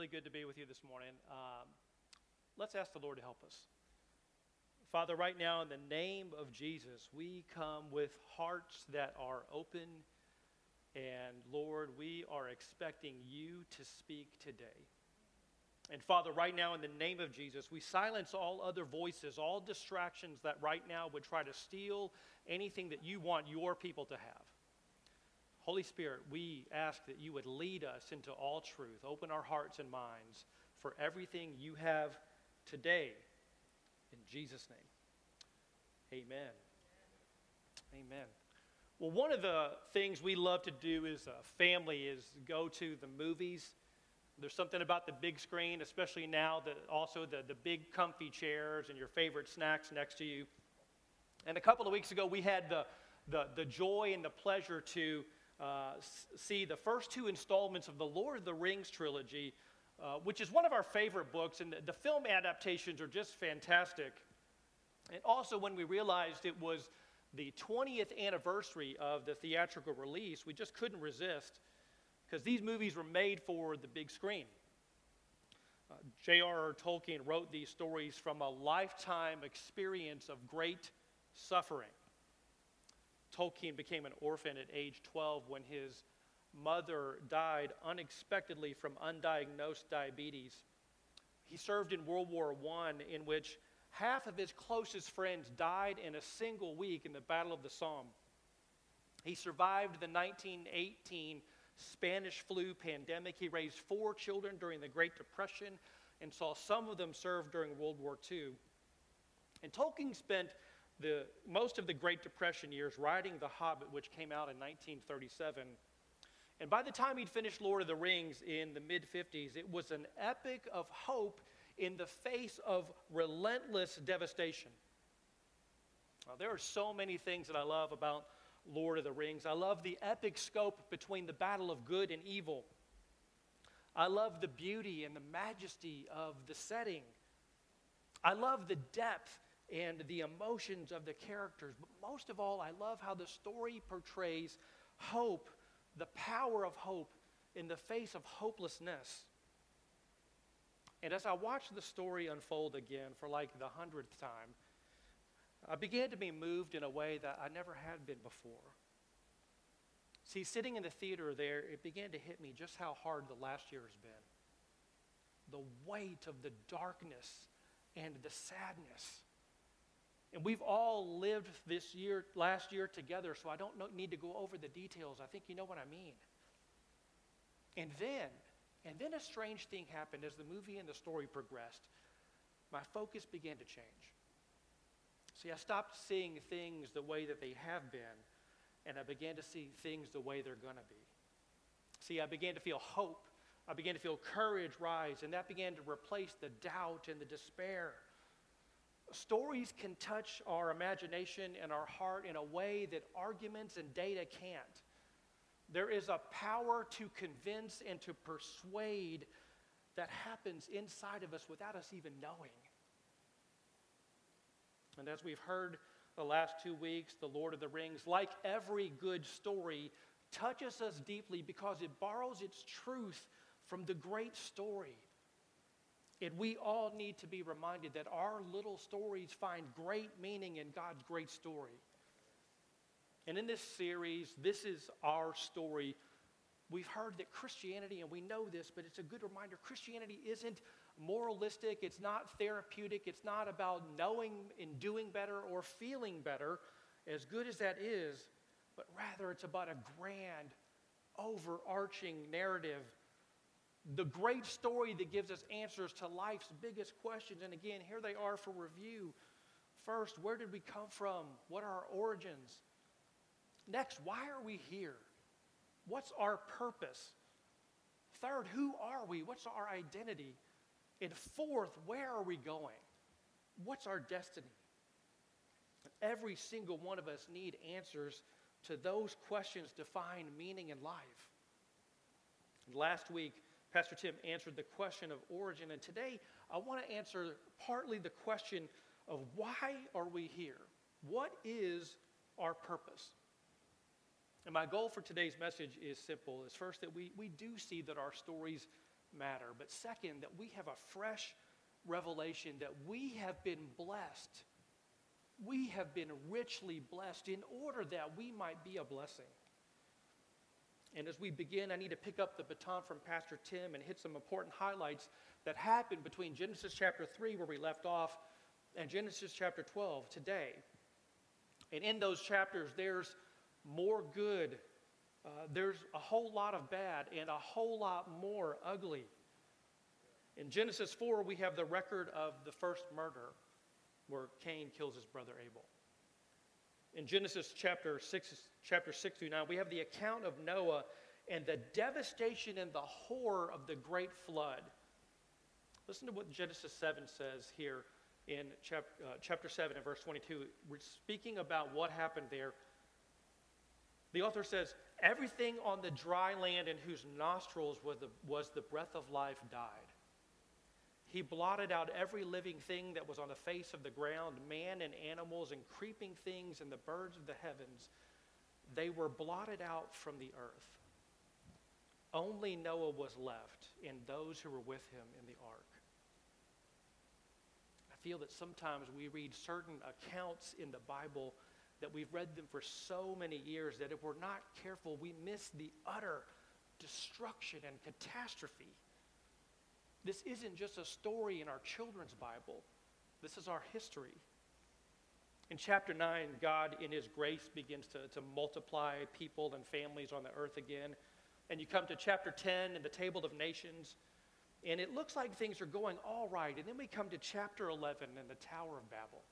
really good to be with you this morning. Um, let's ask the Lord to help us. Father, right now, in the name of Jesus, we come with hearts that are open. And Lord, we are expecting you to speak today. And Father, right now, in the name of Jesus, we silence all other voices, all distractions that right now would try to steal anything that you want your people to have. Holy Spirit, we ask that you would lead us into all truth. Open our hearts and minds for everything you have today. In Jesus' name, amen. Amen. Well, one of the things we love to do as a family is go to the movies. There's something about the big screen, especially now, that also the, the big comfy chairs and your favorite snacks next to you. And a couple of weeks ago, we had the, the, the joy and the pleasure to uh, see the first two installments of the Lord of the Rings trilogy, uh, which is one of our favorite books, and the, the film adaptations are just fantastic. And also, when we realized it was the 20th anniversary of the theatrical release, we just couldn't resist because these movies were made for the big screen. Uh, J.R.R. Tolkien wrote these stories from a lifetime experience of great suffering. Tolkien became an orphan at age 12 when his mother died unexpectedly from undiagnosed diabetes. He served in World War I, in which half of his closest friends died in a single week in the Battle of the Somme. He survived the 1918 Spanish flu pandemic. He raised four children during the Great Depression and saw some of them serve during World War II. And Tolkien spent the, most of the Great Depression years writing The Hobbit, which came out in 1937. And by the time he'd finished Lord of the Rings in the mid 50s, it was an epic of hope in the face of relentless devastation. Now, there are so many things that I love about Lord of the Rings. I love the epic scope between the battle of good and evil. I love the beauty and the majesty of the setting. I love the depth and the emotions of the characters. But most of all, I love how the story portrays hope, the power of hope in the face of hopelessness. And as I watched the story unfold again for like the hundredth time, I began to be moved in a way that I never had been before. See, sitting in the theater there, it began to hit me just how hard the last year has been. The weight of the darkness and the sadness and we've all lived this year, last year together, so I don't know, need to go over the details. I think you know what I mean. And then, and then a strange thing happened as the movie and the story progressed. My focus began to change. See, I stopped seeing things the way that they have been, and I began to see things the way they're going to be. See, I began to feel hope. I began to feel courage rise, and that began to replace the doubt and the despair stories can touch our imagination and our heart in a way that arguments and data can't. There is a power to convince and to persuade that happens inside of us without us even knowing. And as we've heard the last two weeks, The Lord of the Rings, like every good story, touches us deeply because it borrows its truth from the great story and we all need to be reminded that our little stories find great meaning in God's great story. And in this series, this is our story. We've heard that Christianity, and we know this, but it's a good reminder Christianity isn't moralistic, it's not therapeutic, it's not about knowing and doing better or feeling better, as good as that is, but rather it's about a grand, overarching narrative the great story that gives us answers to life's biggest questions. And again, here they are for review. First, where did we come from? What are our origins? Next, why are we here? What's our purpose? Third, who are we? What's our identity? And fourth, where are we going? What's our destiny? Every single one of us need answers to those questions to find meaning in life. Last week, Pastor Tim answered the question of origin, and today I want to answer partly the question of why are we here? What is our purpose? And my goal for today's message is simple. Is first that we, we do see that our stories matter. But second, that we have a fresh revelation that we have been blessed. We have been richly blessed in order that we might be a blessing. And as we begin, I need to pick up the baton from Pastor Tim and hit some important highlights that happened between Genesis chapter 3, where we left off, and Genesis chapter 12 today. And in those chapters, there's more good, uh, there's a whole lot of bad, and a whole lot more ugly. In Genesis 4, we have the record of the first murder where Cain kills his brother Abel. In Genesis chapter 6, chapter 6 through 9, we have the account of Noah and the devastation and the horror of the great flood. Listen to what Genesis 7 says here in chap, uh, chapter 7 and verse 22. We're speaking about what happened there. The author says, Everything on the dry land in whose nostrils was the, was the breath of life died. He blotted out every living thing that was on the face of the ground, man and animals and creeping things and the birds of the heavens. They were blotted out from the earth. Only Noah was left and those who were with him in the ark. I feel that sometimes we read certain accounts in the Bible that we've read them for so many years that if we're not careful, we miss the utter destruction and catastrophe this isn't just a story in our children's Bible, this is our history. In chapter 9, God, in His grace, begins to, to multiply people and families on the earth again. And you come to chapter 10 in the Table of Nations, and it looks like things are going all right. And then we come to chapter 11 in the Tower of Babel.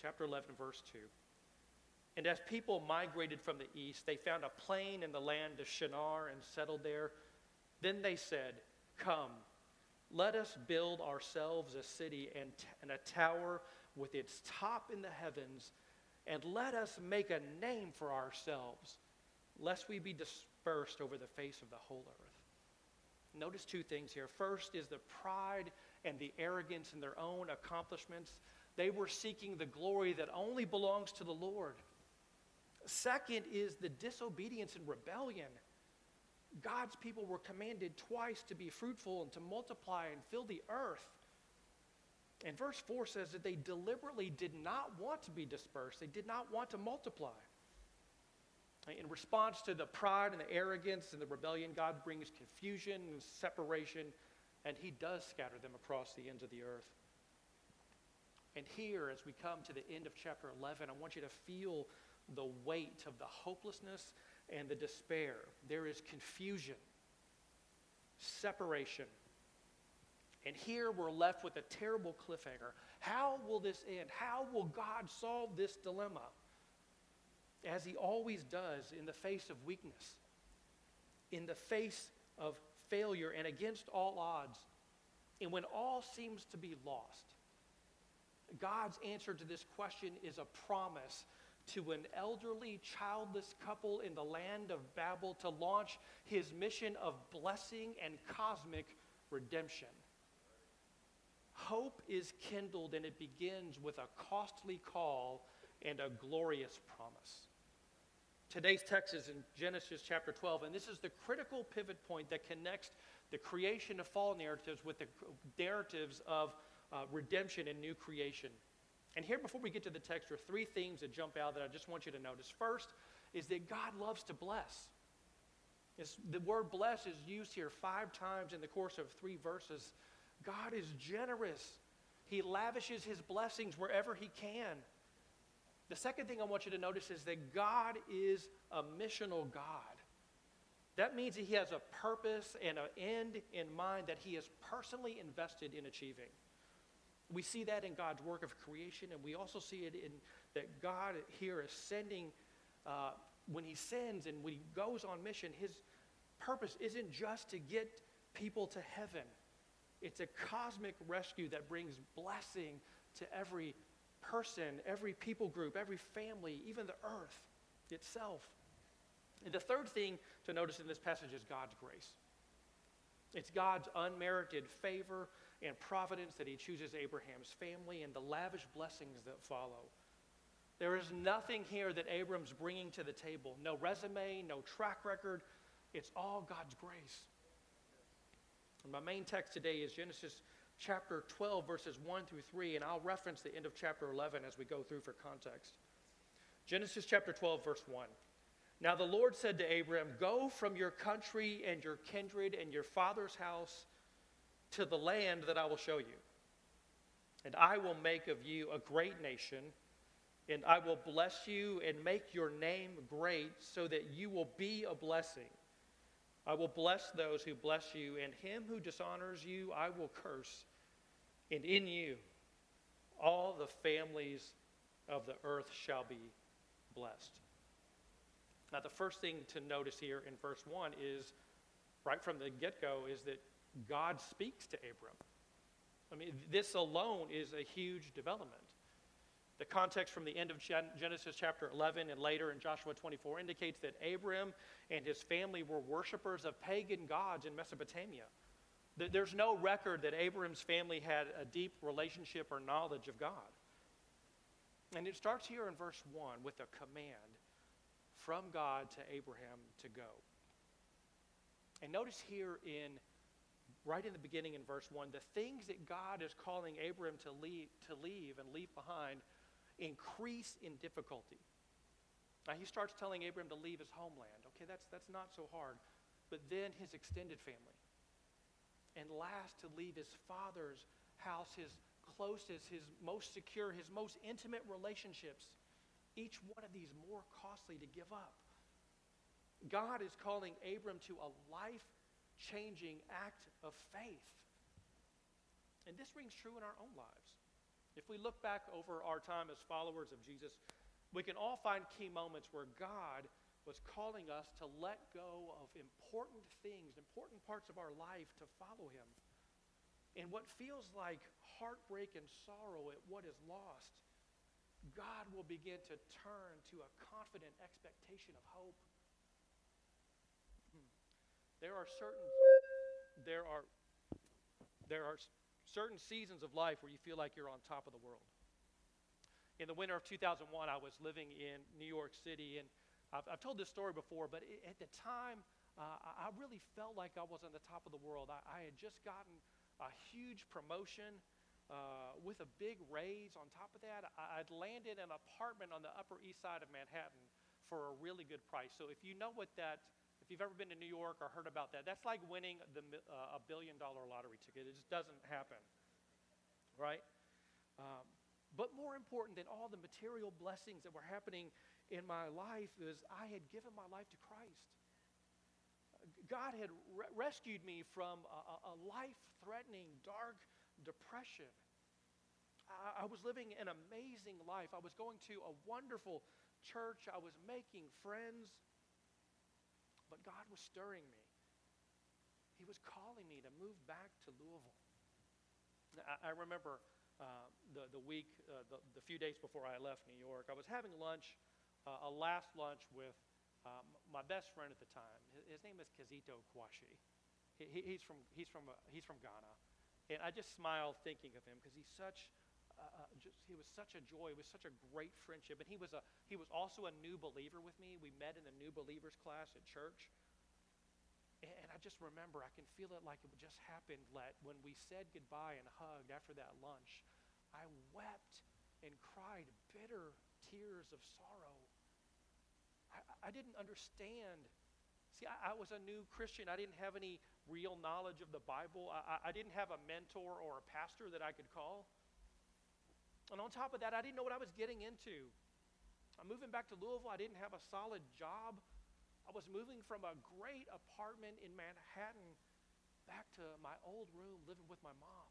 Chapter 11, verse 2. And as people migrated from the east, they found a plain in the land of Shinar and settled there. Then they said, Come, let us build ourselves a city and, and a tower with its top in the heavens, and let us make a name for ourselves, lest we be dispersed over the face of the whole earth. Notice two things here. First is the pride and the arrogance in their own accomplishments. They were seeking the glory that only belongs to the Lord. Second is the disobedience and rebellion. God's people were commanded twice to be fruitful and to multiply and fill the earth. And verse 4 says that they deliberately did not want to be dispersed, they did not want to multiply. In response to the pride and the arrogance and the rebellion, God brings confusion and separation, and He does scatter them across the ends of the earth. And here, as we come to the end of chapter 11, I want you to feel the weight of the hopelessness and the despair. There is confusion, separation. And here we're left with a terrible cliffhanger. How will this end? How will God solve this dilemma? As he always does in the face of weakness, in the face of failure, and against all odds, and when all seems to be lost. God's answer to this question is a promise to an elderly, childless couple in the land of Babel to launch his mission of blessing and cosmic redemption. Hope is kindled and it begins with a costly call and a glorious promise. Today's text is in Genesis chapter 12, and this is the critical pivot point that connects the creation of fall narratives with the narratives of uh, redemption and new creation. And here, before we get to the text, are three themes that jump out that I just want you to notice. First is that God loves to bless. It's, the word bless is used here five times in the course of three verses. God is generous, He lavishes His blessings wherever He can. The second thing I want you to notice is that God is a missional God. That means that He has a purpose and an end in mind that He is personally invested in achieving. We see that in God's work of creation, and we also see it in that God here is sending, uh, when He sends and when He goes on mission, His purpose isn't just to get people to heaven, it's a cosmic rescue that brings blessing to every person, every people group, every family, even the earth itself. And the third thing to notice in this passage is God's grace. It's God's unmerited favor and providence that he chooses Abraham's family and the lavish blessings that follow. There is nothing here that Abram's bringing to the table no resume, no track record. It's all God's grace. My main text today is Genesis chapter 12, verses 1 through 3, and I'll reference the end of chapter 11 as we go through for context. Genesis chapter 12, verse 1. Now the Lord said to Abram, Go from your country and your kindred and your father's house to the land that I will show you. And I will make of you a great nation, and I will bless you and make your name great so that you will be a blessing. I will bless those who bless you, and him who dishonors you I will curse. And in you all the families of the earth shall be blessed. Now, the first thing to notice here in verse 1 is, right from the get go, is that God speaks to Abram. I mean, this alone is a huge development. The context from the end of Genesis chapter 11 and later in Joshua 24 indicates that Abram and his family were worshippers of pagan gods in Mesopotamia. There's no record that Abram's family had a deep relationship or knowledge of God. And it starts here in verse 1 with a command from God to Abraham to go. And notice here in right in the beginning in verse 1 the things that God is calling Abram to leave, to leave and leave behind increase in difficulty. Now he starts telling Abram to leave his homeland. Okay, that's, that's not so hard. But then his extended family. And last, to leave his father's house, his closest, his most secure, his most intimate relationships. Each one of these more costly to give up. God is calling Abram to a life changing act of faith. And this rings true in our own lives. If we look back over our time as followers of Jesus, we can all find key moments where God was calling us to let go of important things, important parts of our life to follow Him. And what feels like heartbreak and sorrow at what is lost, God will begin to turn to a confident expectation of hope. There are certain there are there are certain seasons of life where you feel like you're on top of the world. In the winter of 2001, I was living in New York City, and I've, I've told this story before, but it, at the time, uh, I really felt like I was on the top of the world. I, I had just gotten a huge promotion uh, with a big raise on top of that. I, would landed an apartment on the Upper East Side of Manhattan for a really good price. So if you know what that if you've ever been to New York or heard about that, that's like winning the, uh, a billion dollar lottery ticket. It just doesn't happen, right? Um, but more important than all the material blessings that were happening in my life is I had given my life to Christ. God had re- rescued me from a, a life threatening, dark depression. I, I was living an amazing life. I was going to a wonderful church. I was making friends. But God was stirring me. He was calling me to move back to Louisville. I, I remember uh, the, the week, uh, the, the few days before I left New York, I was having lunch, uh, a last lunch with um, my best friend at the time. His, his name is Kizito Kwashi. He, he, he's, from, he's, from, uh, he's from Ghana. And I just smiled thinking of him because he's such uh, just, he was such a joy. It was such a great friendship. And he was, a, he was also a new believer with me. We met in the new believers class at church. And, and I just remember, I can feel it like it just happened let, when we said goodbye and hugged after that lunch. I wept and cried bitter tears of sorrow. I, I didn't understand. See, I, I, was a new Christian. I didn't have any real knowledge of the Bible. I, I didn't have a mentor or a pastor that I could call. And on top of that, I didn't know what I was getting into. I'm moving back to Louisville. I didn't have a solid job. I was moving from a great apartment in Manhattan back to my old room living with my mom.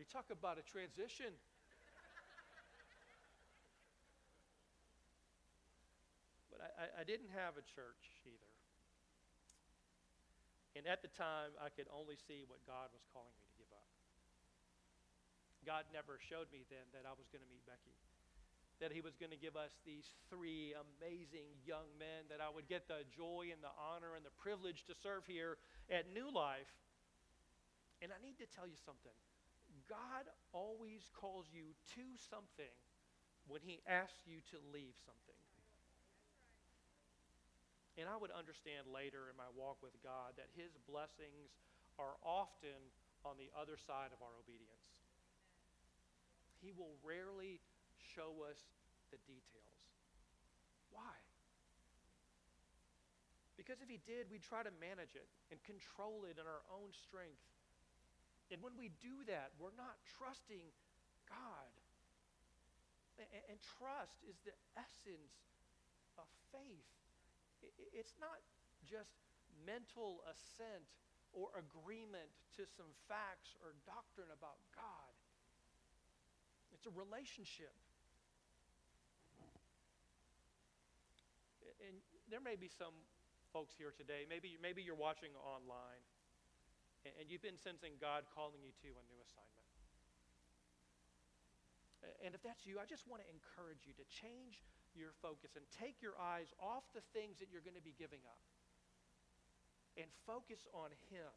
you talk about a transition. But I, I, I didn't have a church either. And at the time, I could only see what God was calling me to give up. God never showed me then that I was going to meet Becky, that He was going to give us these three amazing young men, that I would get the joy and the honor and the privilege to serve here at New Life. And I need to tell you something God always calls you to something when He asks you to leave something. And I would understand later in my walk with God that His blessings are often on the other side of our obedience. He will rarely show us the details. Why? Because if He did, we'd try to manage it and control it in our own strength. And when we do that, we're not trusting God. And, and trust is the essence of faith. It's not just mental assent or agreement to some facts or doctrine about God. It's a relationship. And there may be some folks here today, maybe, maybe you're watching online, and you've been sensing God calling you to a new assignment. And if that's you, I just want to encourage you to change your focus and take your eyes off the things that you're going to be giving up and focus on Him.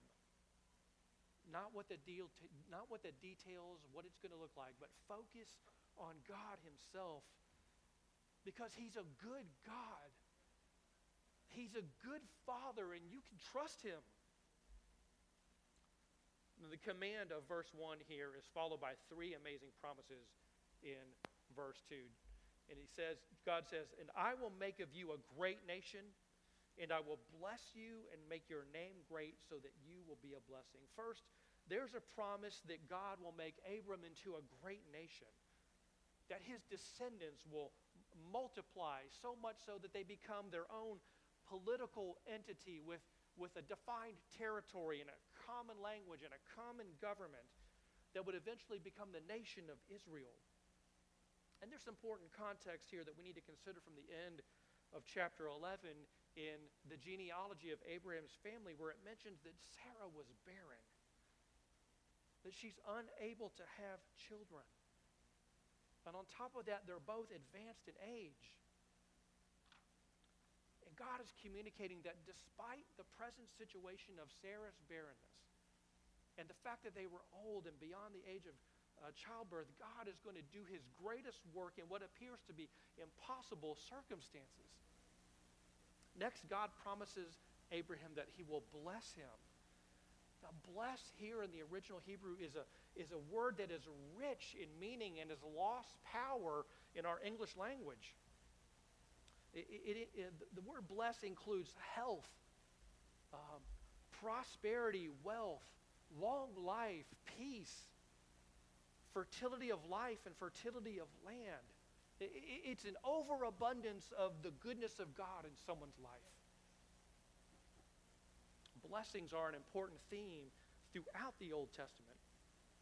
Not what the deal, t- not what the details, what it's going to look like, but focus on God Himself because He's a good God. He's a good Father, and you can trust Him. The command of verse 1 here is followed by three amazing promises in verse 2. And he says, God says, And I will make of you a great nation, and I will bless you and make your name great so that you will be a blessing. First, there's a promise that God will make Abram into a great nation, that his descendants will multiply so much so that they become their own political entity with, with a defined territory and a common language and a common government that would eventually become the nation of Israel. And there's important context here that we need to consider from the end of chapter 11 in the genealogy of Abraham's family, where it mentions that Sarah was barren, that she's unable to have children. And on top of that, they're both advanced in age. And God is communicating that despite the present situation of Sarah's barrenness and the fact that they were old and beyond the age of uh, childbirth, God is going to do his greatest work in what appears to be impossible circumstances. Next, God promises Abraham that he will bless him. Now, bless here in the original Hebrew is a, is a word that is rich in meaning and has lost power in our English language. It, it, it, the word bless includes health, um, prosperity, wealth, long life, peace, fertility of life and fertility of land. It's an overabundance of the goodness of God in someone's life. Blessings are an important theme throughout the Old Testament.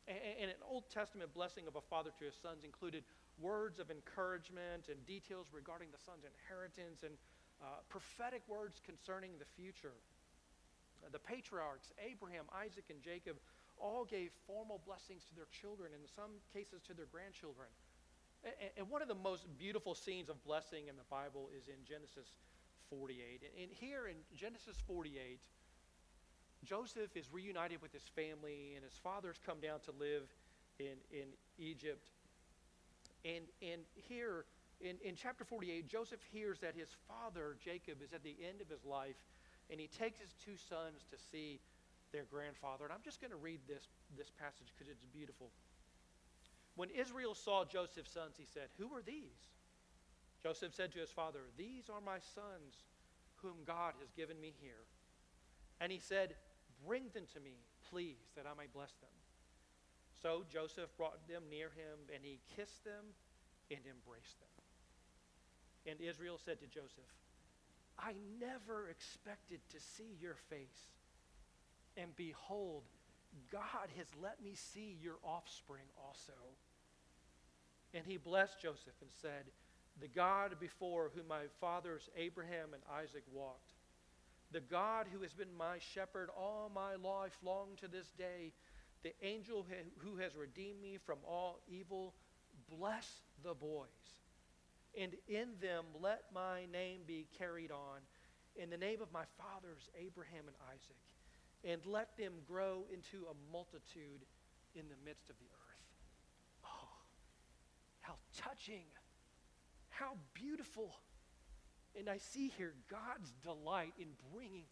And an Old Testament blessing of a father to his sons included words of encouragement and details regarding the son's inheritance and uh, prophetic words concerning the future. The patriarchs, Abraham, Isaac, and Jacob, all gave formal blessings to their children, in some cases to their grandchildren. And, one of the most beautiful scenes of blessing in the Bible is in Genesis 48. And here in Genesis 48, Joseph is reunited with his family, and his father's come down to live in, in Egypt. And, and here in, in chapter 48, Joseph hears that his father, Jacob, is at the end of his life, and he takes his two sons to see their grandfather. And I'm just going to read this, this passage because it's beautiful. When Israel saw Joseph's sons, he said, Who are these? Joseph said to his father, These are my sons whom God has given me here. And he said, Bring them to me, please, that I may bless them. So Joseph brought them near him, and he kissed them and embraced them. And Israel said to Joseph, I never expected to see your face and behold, God has let me see your offspring also. And he blessed Joseph and said, The God before whom my fathers Abraham and Isaac walked, the God who has been my shepherd all my life long to this day, the angel who has redeemed me from all evil, bless the boys. And in them let my name be carried on, in the name of my fathers Abraham and Isaac and let them grow into a multitude in the midst of the earth. Oh, how touching, how beautiful. And I see here God's delight in bringing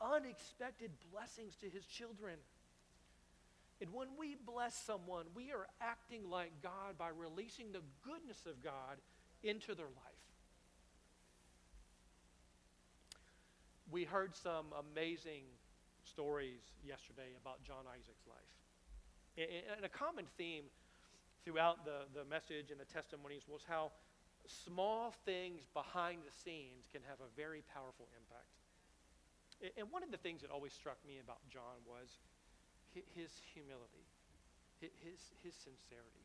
unexpected blessings to his children. And when we bless someone, we are acting like God by releasing the goodness of God into their life. We heard some amazing stories yesterday about John Isaac's life. And a common theme throughout the, the message and the testimonies was how small things behind the scenes can have a very powerful impact. And one of the things that always struck me about John was his humility, his, his sincerity.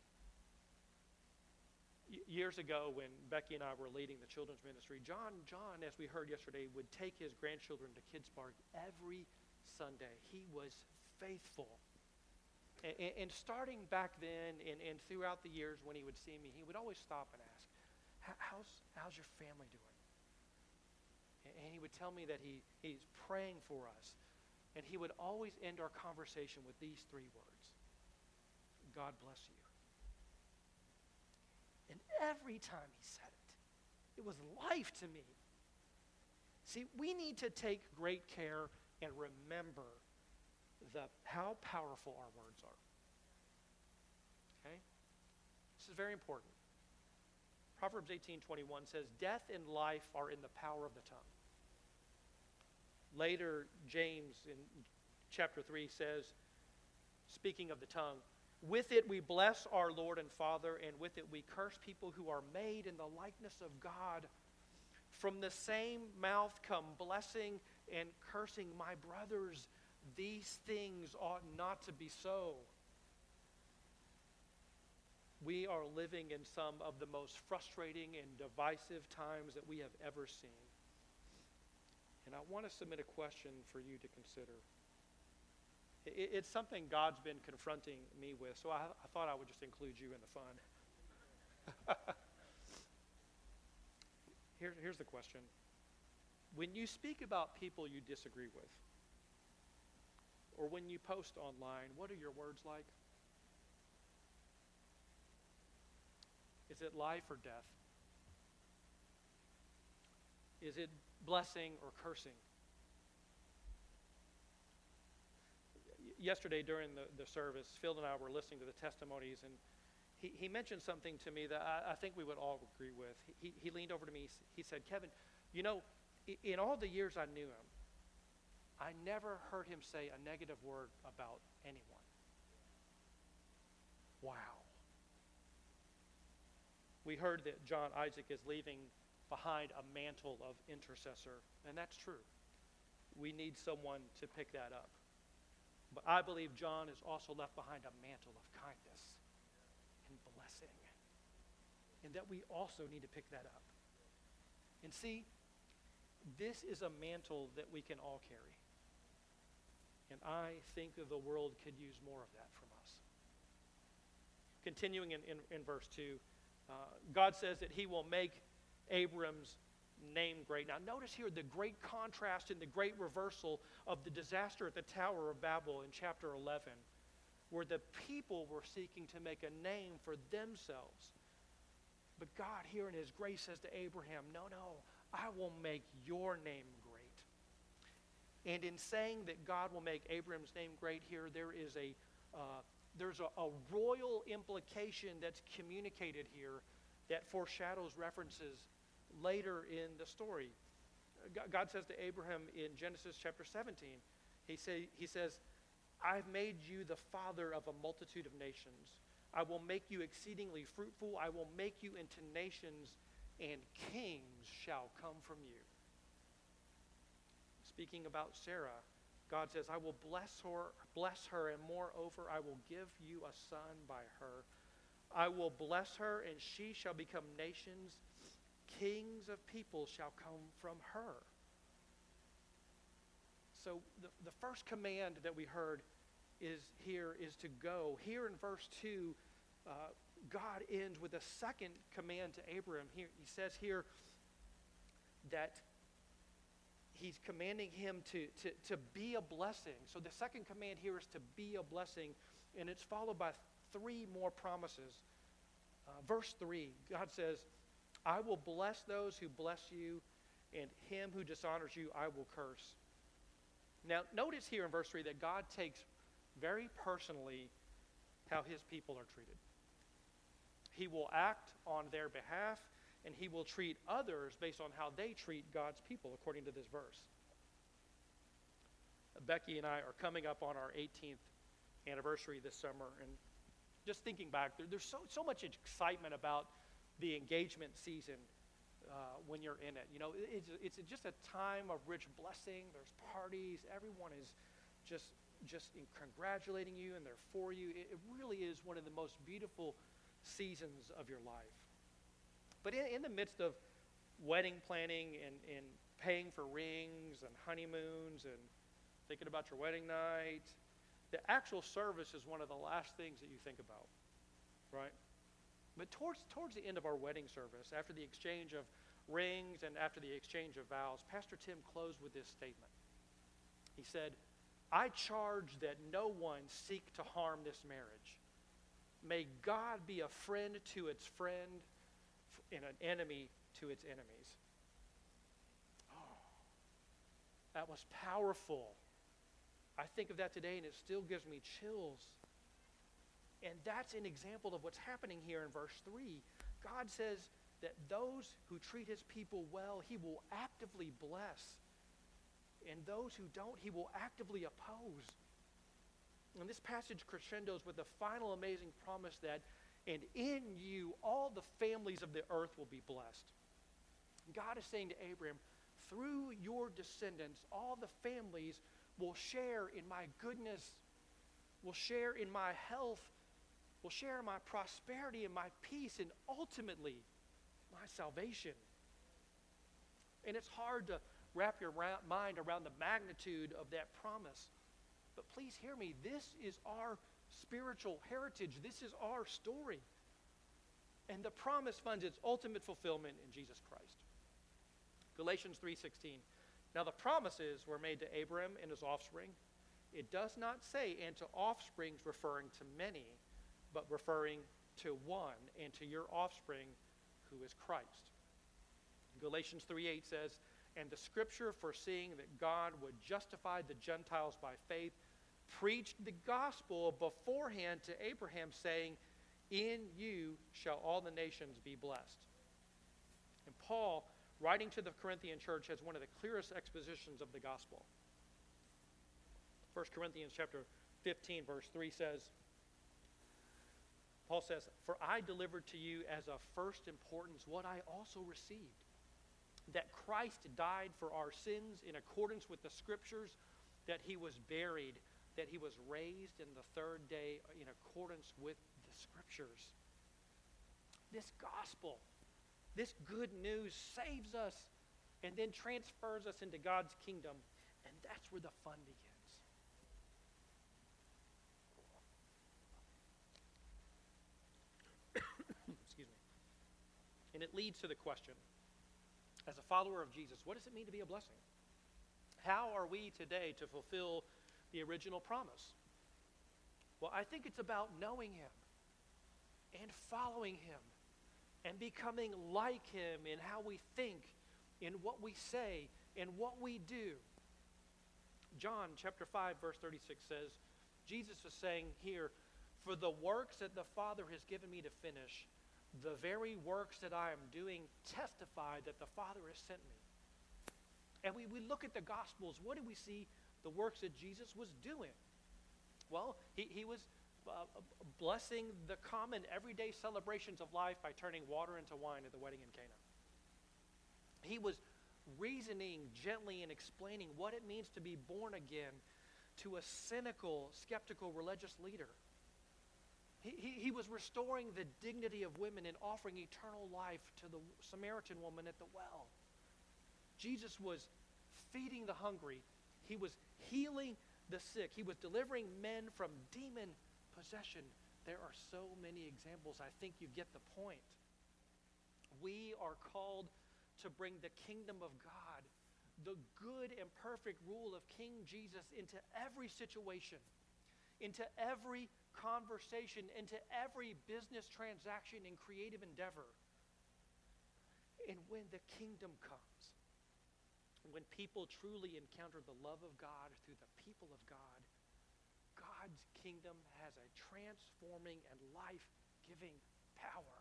Years ago, when Becky and I were leading the children's ministry, John, John, as we heard yesterday, would take his grandchildren to Kids Park every Sunday. He was faithful. And, and starting back then and, and throughout the years when he would see me, he would always stop and ask, how's, how's your family doing? And he would tell me that he, he's praying for us. And he would always end our conversation with these three words God bless you. And every time he said it, it was life to me. See, we need to take great care and remember the, how powerful our words are. Okay? This is very important. Proverbs 18:21 says, "Death and life are in the power of the tongue." Later, James in chapter 3 says, speaking of the tongue, with it we bless our Lord and Father, and with it we curse people who are made in the likeness of God. From the same mouth come blessing and cursing. My brothers, these things ought not to be so. We are living in some of the most frustrating and divisive times that we have ever seen. And I want to submit a question for you to consider. It's something God's been confronting me with, so I, I thought I would just include you in the fun. Here, here's the question When you speak about people you disagree with, or when you post online, what are your words like? Is it life or death? Is it blessing or cursing. Yesterday during the, the service, Phil and I were listening to the testimonies, and he, he mentioned something to me that I, I think we would all agree with. He, he leaned over to me, he said, Kevin, you know, in all the years I knew him, I never heard him say a negative word about anyone. Wow. We heard that John Isaac is leaving behind a mantle of intercessor. And that's true. We need someone to pick that up. But I believe John has also left behind a mantle of kindness and blessing. And that we also need to pick that up. And see, this is a mantle that we can all carry. And I think the world could use more of that from us. Continuing in, in, in verse 2, uh, God says that he will make Abram's name great. Now, notice here the great contrast and the great reversal of the disaster at the Tower of Babel in chapter 11, where the people were seeking to make a name for themselves. But God, here in His grace, says to Abraham, No, no, I will make your name great. And in saying that God will make Abraham's name great here, there is a uh, there's a, a royal implication that's communicated here that foreshadows references later in the story. God says to Abraham in Genesis chapter 17, he, say, he says, I've made you the father of a multitude of nations. I will make you exceedingly fruitful. I will make you into nations, and kings shall come from you. Speaking about Sarah, God says, I will bless her, bless her, and moreover, I will give you a son by her. I will bless her, and she shall become nations kings of people shall come from her. So the, the first command that we heard is here is to go. Here in verse 2, uh, God ends with a second command to Abraham. Here, he says here that he's commanding him to, to, to be a blessing. So the second command here is to be a blessing, and it's followed by three more promises. Uh, verse 3, God says, I will bless those who bless you, and him who dishonors you I will curse. Now, notice here in verse 3 that God takes very personally how his people are treated. He will act on their behalf, and he will treat others based on how they treat God's people, according to this verse. Becky and I are coming up on our 18th anniversary this summer, and just thinking back, there, there's so, so much excitement about the engagement season uh, when you're in it. You know, it's, it's just a time of rich blessing. There's parties. Everyone is just just congratulating you and they're for you. It, it really is one of the most beautiful seasons of your life. But in, in the midst of wedding planning and, and paying for rings and honeymoons and thinking about your wedding night, the actual service is one of the last things that you think about, right? But towards, towards the end of our wedding service, after the exchange of rings and after the exchange of vows, Pastor Tim closed with this statement. He said, I charge that no one seek to harm this marriage. May God be a friend to its friend and an enemy to its enemies. Oh, that was powerful. I think of that today and it still gives me chills. And that's an example of what's happening here in verse 3. God says that those who treat his people well, he will actively bless. And those who don't, he will actively oppose. And this passage crescendos with the final amazing promise that, and in you all the families of the earth will be blessed. God is saying to Abraham, through your descendants, all the families will share in my goodness, will share in my health, will share in my prosperity and my peace, and ultimately my salvation. And it's hard to wrap your mind around the magnitude of that promise. But please hear me. This is our spiritual heritage. This is our story. And the promise finds its ultimate fulfillment in Jesus Christ. Galatians 3:16. Now the promises were made to Abram and his offspring. It does not say and to offsprings referring to many, but referring to one and to your offspring who is Christ. Galatians 3:8 says, and the scripture foreseeing that God would justify the Gentiles by faith preached the gospel beforehand to Abraham, saying, In you shall all the nations be blessed. And Paul, writing to the Corinthian church, has one of the clearest expositions of the gospel. 1 Corinthians chapter 15, verse 3 says, Paul says, For I delivered to you as of first importance what I also received that Christ died for our sins in accordance with the scriptures, that he was buried, that he was raised in the third day in accordance with the scriptures. This gospel, this good news saves us and then transfers us into God's kingdom, and that's where the fun begins. Excuse me. And it leads to the question as a follower of Jesus, what does it mean to be a blessing? How are we today to fulfill the original promise? Well, I think it's about knowing Him and following Him and becoming like Him in how we think, in what we say, in what we do. John chapter 5, verse 36 says, Jesus is saying here, For the works that the Father has given me to finish, the very works that I am doing testify that the Father has sent me. And we, we look at the Gospels, what do we see the works that Jesus was doing? Well, he, he was uh, blessing the common everyday celebrations of life by turning water into wine at the wedding in Cana. He was reasoning gently and explaining what it means to be born again to a cynical, skeptical religious leader. He, he, was restoring the dignity of women and offering eternal life to the Samaritan woman at the well. Jesus was feeding the hungry. He was healing the sick. He was delivering men from demon possession. There are so many examples. I think you get the point. We are called to bring the kingdom of God, the good and perfect rule of King Jesus, into every situation, into every conversation, into every business transaction and creative endeavor. And when the kingdom comes, when people truly encounter the love of God through the people of God, God's kingdom has a transforming and life giving power.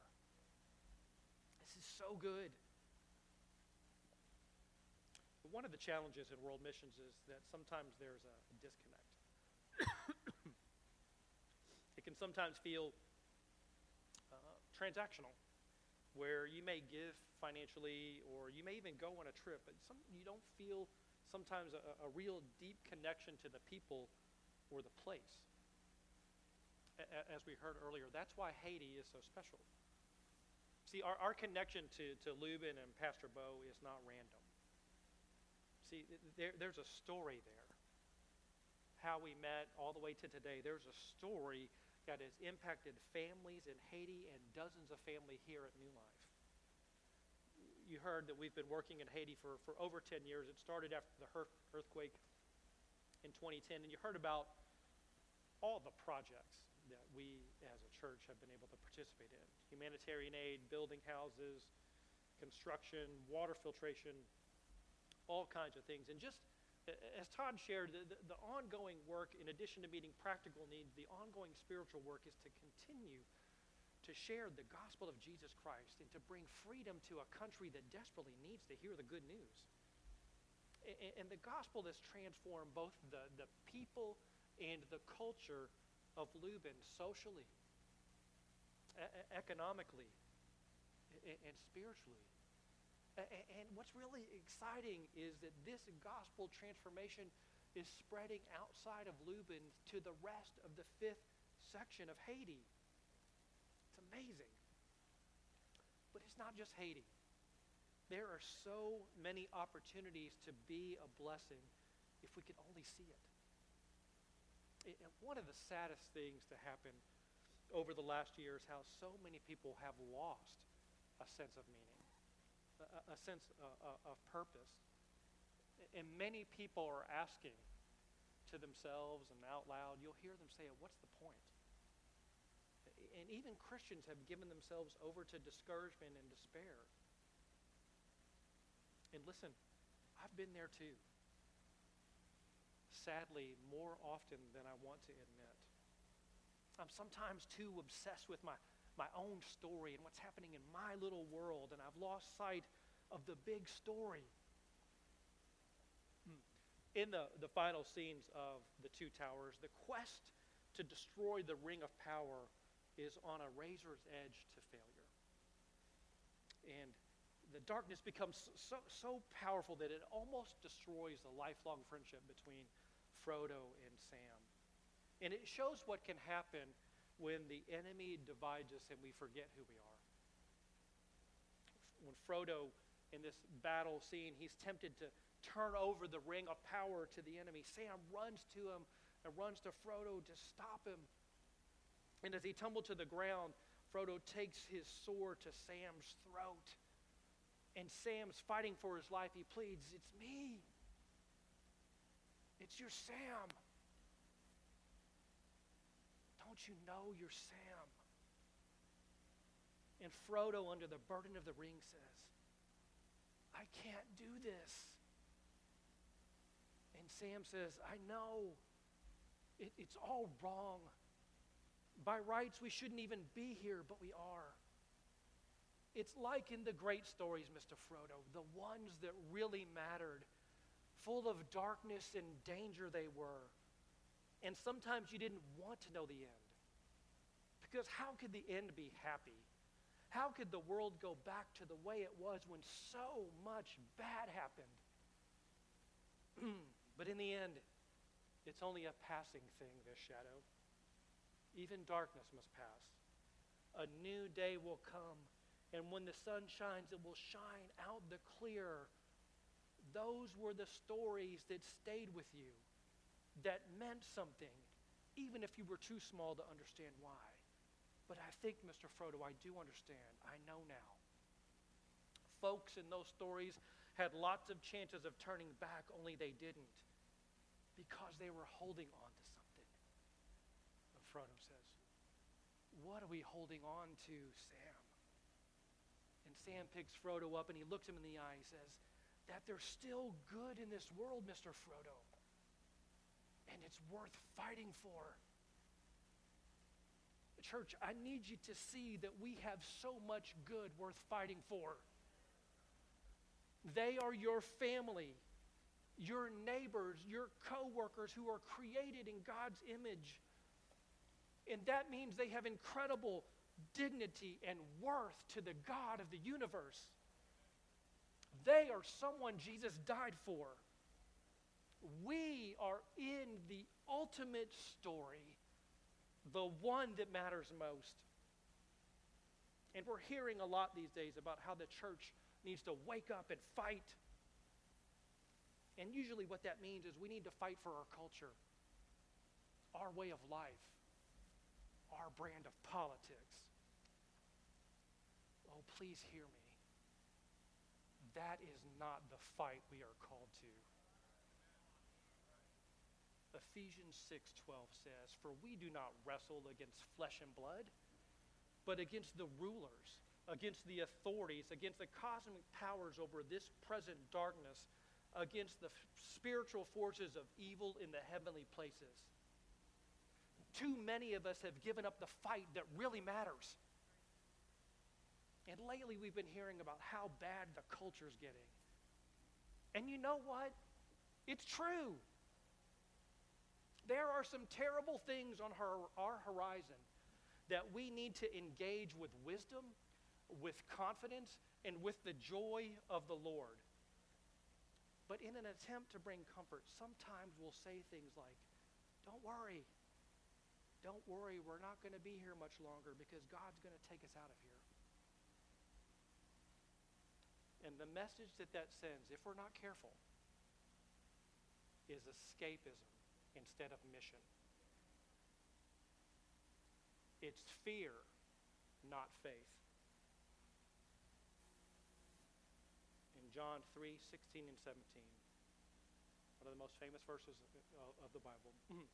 This is so good. One of the challenges in world missions is that sometimes there's a disconnect. It can sometimes feel uh, transactional, where you may give financially or you may even go on a trip, but some, you don't feel sometimes a, a real deep connection to the people or the place. A- as we heard earlier, that's why Haiti is so special. See, our, our connection to, to Lubin and Pastor Bo is not random. See, there, there's a story there. How we met all the way to today. There's a story that has impacted families in Haiti and dozens of families here at New Life. You heard that we've been working in Haiti for, for over 10 years. It started after the earthquake in 2010, and you heard about all the projects that we as a church have been able to participate in humanitarian aid, building houses, construction, water filtration, all kinds of things. And just as Todd shared, the, the, the, ongoing work, in addition to meeting practical needs, the ongoing spiritual work is to continue to share the gospel of Jesus Christ and to bring freedom to a country that desperately needs to hear the good news. And, and the gospel has transformed both the, the people and the culture of Lubin socially, economically, and spiritually. And what's really exciting is that this gospel transformation is spreading outside of Lubin to the rest of the fifth section of Haiti. It's amazing. But it's not just Haiti. There are so many opportunities to be a blessing if we could only see it. One of the saddest things to happen over the last year is how so many people have lost a sense of meaning a, a sense of purpose. And many people are asking to themselves and out loud, you'll hear them say, What's the point? And even Christians have given themselves over to discouragement and despair. And listen, I've been there too. Sadly, more often than I want to admit. I'm sometimes too obsessed with my my own story and what's happening in my little world, and I've lost sight of the big story. Hmm. In the, the final scenes of the two towers, the quest to destroy the ring of power is on a razor's edge to failure. And the darkness becomes so, so powerful that it almost destroys the lifelong friendship between Frodo and Sam. And it shows what can happen when the enemy divides us and we forget who we are. When Frodo, in this battle scene, he's tempted to turn over the ring of power to the enemy, Sam runs to him and runs to Frodo to stop him. And as he tumbled to the ground, Frodo takes his sword to Sam's throat. And Sam's fighting for his life. He pleads, It's me. It's your Sam. Don't you know your Sam? And Frodo, under the burden of the ring, says, I can't do this. And Sam says, I know. It, it's all wrong. By rights, we shouldn't even be here, but we are. It's like in the great stories, Mr. Frodo, the ones that really mattered, full of darkness and danger they were. And sometimes you didn't want to know the end. Because how could the end be happy? How could the world go back to the way it was when so much bad happened? but in the end, it's only a passing thing, this shadow. Even darkness must pass. A new day will come, and when the sun shines, it will shine out the clear. Those were the stories that stayed with you, that meant something, even if you were too small to understand why. But I think, Mr. Frodo, I do understand. I know now. Folks in those stories had lots of chances of turning back, only they didn't because they were holding on to something. But Frodo says, What are we holding on to, Sam? And Sam picks Frodo up and he looks him in the eye. He says, that there's still good in this world, Mr. Frodo. And it's worth fighting for. Church, I need you to see that we have so much good worth fighting for. They are your family, your neighbors, your coworkers who are created in God's image. And that means they have incredible dignity and worth to the God of the universe. They are someone Jesus died for. We are in the ultimate story, the one that matters most. And we're hearing a lot these days about how the church needs to wake up and fight. And usually, what that means is we need to fight for our culture, our way of life, our brand of politics. Oh, please hear me. That is not the fight we are called to. Ephesians 6:12 says, "For we do not wrestle against flesh and blood, but against the rulers, against the authorities, against the cosmic powers over this present darkness, against the spiritual forces of evil in the heavenly places." Too many of us have given up the fight that really matters. And lately we've been hearing about how bad the culture's getting. And you know what? It's true. There are some terrible things on her, our horizon that we need to engage with wisdom, with confidence, and with the joy of the Lord. But in an attempt to bring comfort, sometimes we'll say things like, Don't worry. Don't worry, we're not going to be here much longer because God's going to take us out of here. And the message that that sends, if we're not careful, is escapism instead of mission. It's fear, not faith. In John 3 16 and 17, one of the most famous verses of the Bible,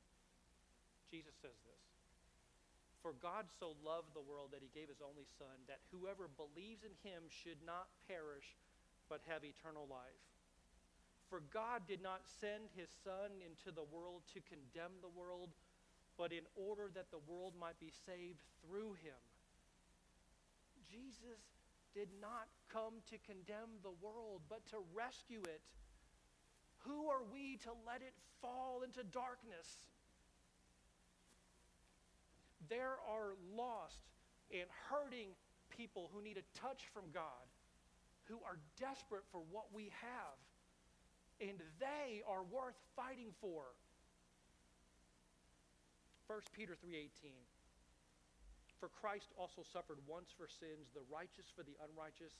Jesus says this For God so loved the world that he gave his only Son, that whoever believes in him should not perish, but have eternal life. For God did not send his Son into the world to condemn the world, but in order that the world might be saved through him. Jesus did not come to condemn the world, but to rescue it. Who are we to let it fall into darkness? There are lost and hurting people who need a touch from God, who are desperate for what we have, and they are worth fighting for. 1 Peter 3:18 For Christ also suffered once for sins, the righteous for the unrighteous,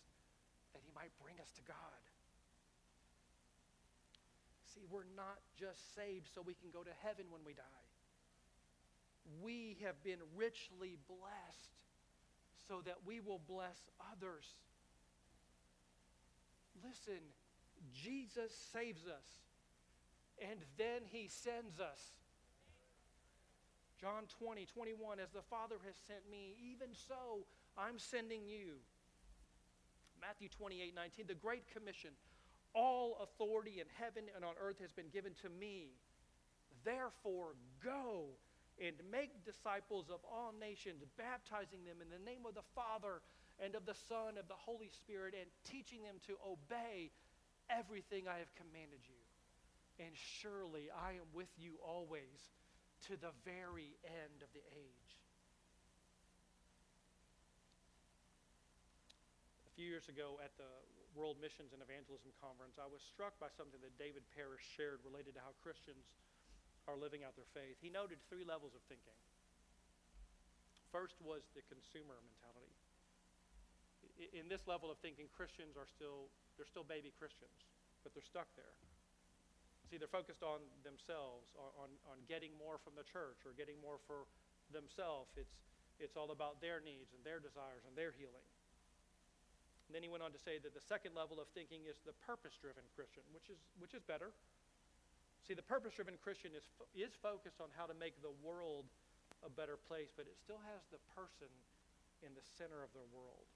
that he might bring us to God. See, we're not just saved so we can go to heaven when we die we have been richly blessed so that we will bless others. Listen, Jesus saves us, and then he sends us. John 20, 21, as the Father has sent me, even so I'm sending you. Matthew 28, 19, the Great Commission. All authority in heaven and on earth has been given to me. Therefore, go and make disciples of all nations, baptizing them in the name of the Father and of the Son and of the Holy Spirit, and teaching them to obey everything I have commanded you. And surely I am with you always to the very end of the age. A few years ago at the World Missions and Evangelism Conference, I was struck by something that David Parrish shared related to how Christians are living out their faith. He noted three levels of thinking. First was the consumer mentality. In this level of thinking, Christians are still they're still baby Christians, but they're stuck there. See, they're focused on themselves, on, on getting more from the church or getting more for themselves. It's, it's all about their needs and their desires and their healing. And then he went on to say that the second level of thinking is the purpose driven Christian, which is, which is better. See, the purpose driven Christian is, is focused on how to make the world a better place, but it still has the person in the center of their world.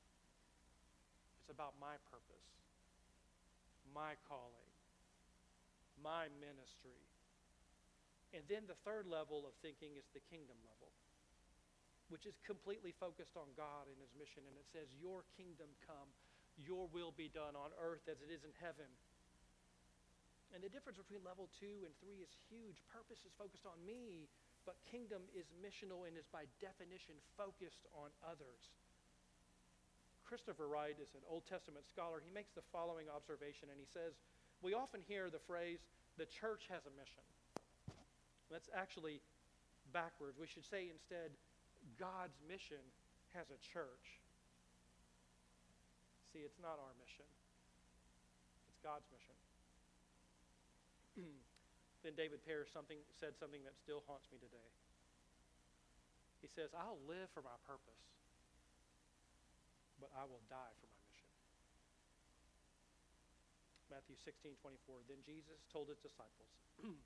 About my purpose, my calling, my ministry. And then the third level of thinking is the kingdom level, which is completely focused on God and his mission. And it says, Your kingdom come, your will be done on earth as it is in heaven. And the difference between level two and three is huge. Purpose is focused on me, but kingdom is missional and is by definition focused on others. Christopher Wright is an Old Testament scholar. He makes the following observation, and he says, We often hear the phrase, the church has a mission. That's actually backwards. We should say instead, God's mission has a church. See, it's not our mission, it's God's mission. then David Parrish something, said something that still haunts me today. He says, I'll live for my purpose, but I will die for my mission. Matthew 16, 24. Then Jesus told his disciples,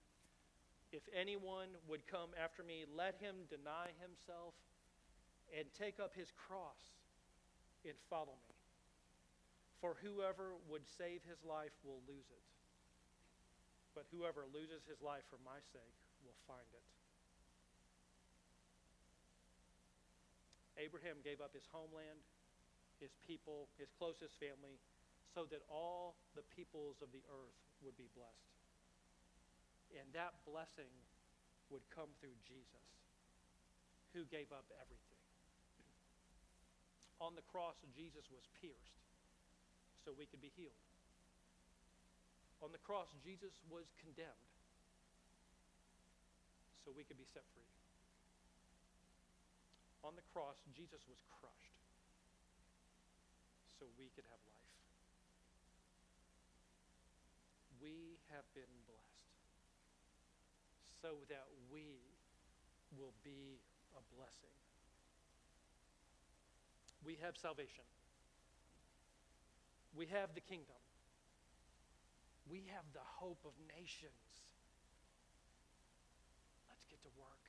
If anyone would come after me, let him deny himself and take up his cross and follow me. For whoever would save his life will lose it. But whoever loses his life for my sake will find it. Abraham gave up his homeland, his people, his closest family, so that all the peoples of the earth would be blessed. And that blessing would come through Jesus, who gave up everything. On the cross, Jesus was pierced so we could be healed. On the cross, Jesus was condemned so we could be set free. On the cross, Jesus was crushed so we could have life. We have been blessed so that we will be a blessing. We have salvation. We have the kingdom. We have the hope of nations. Let's get to work.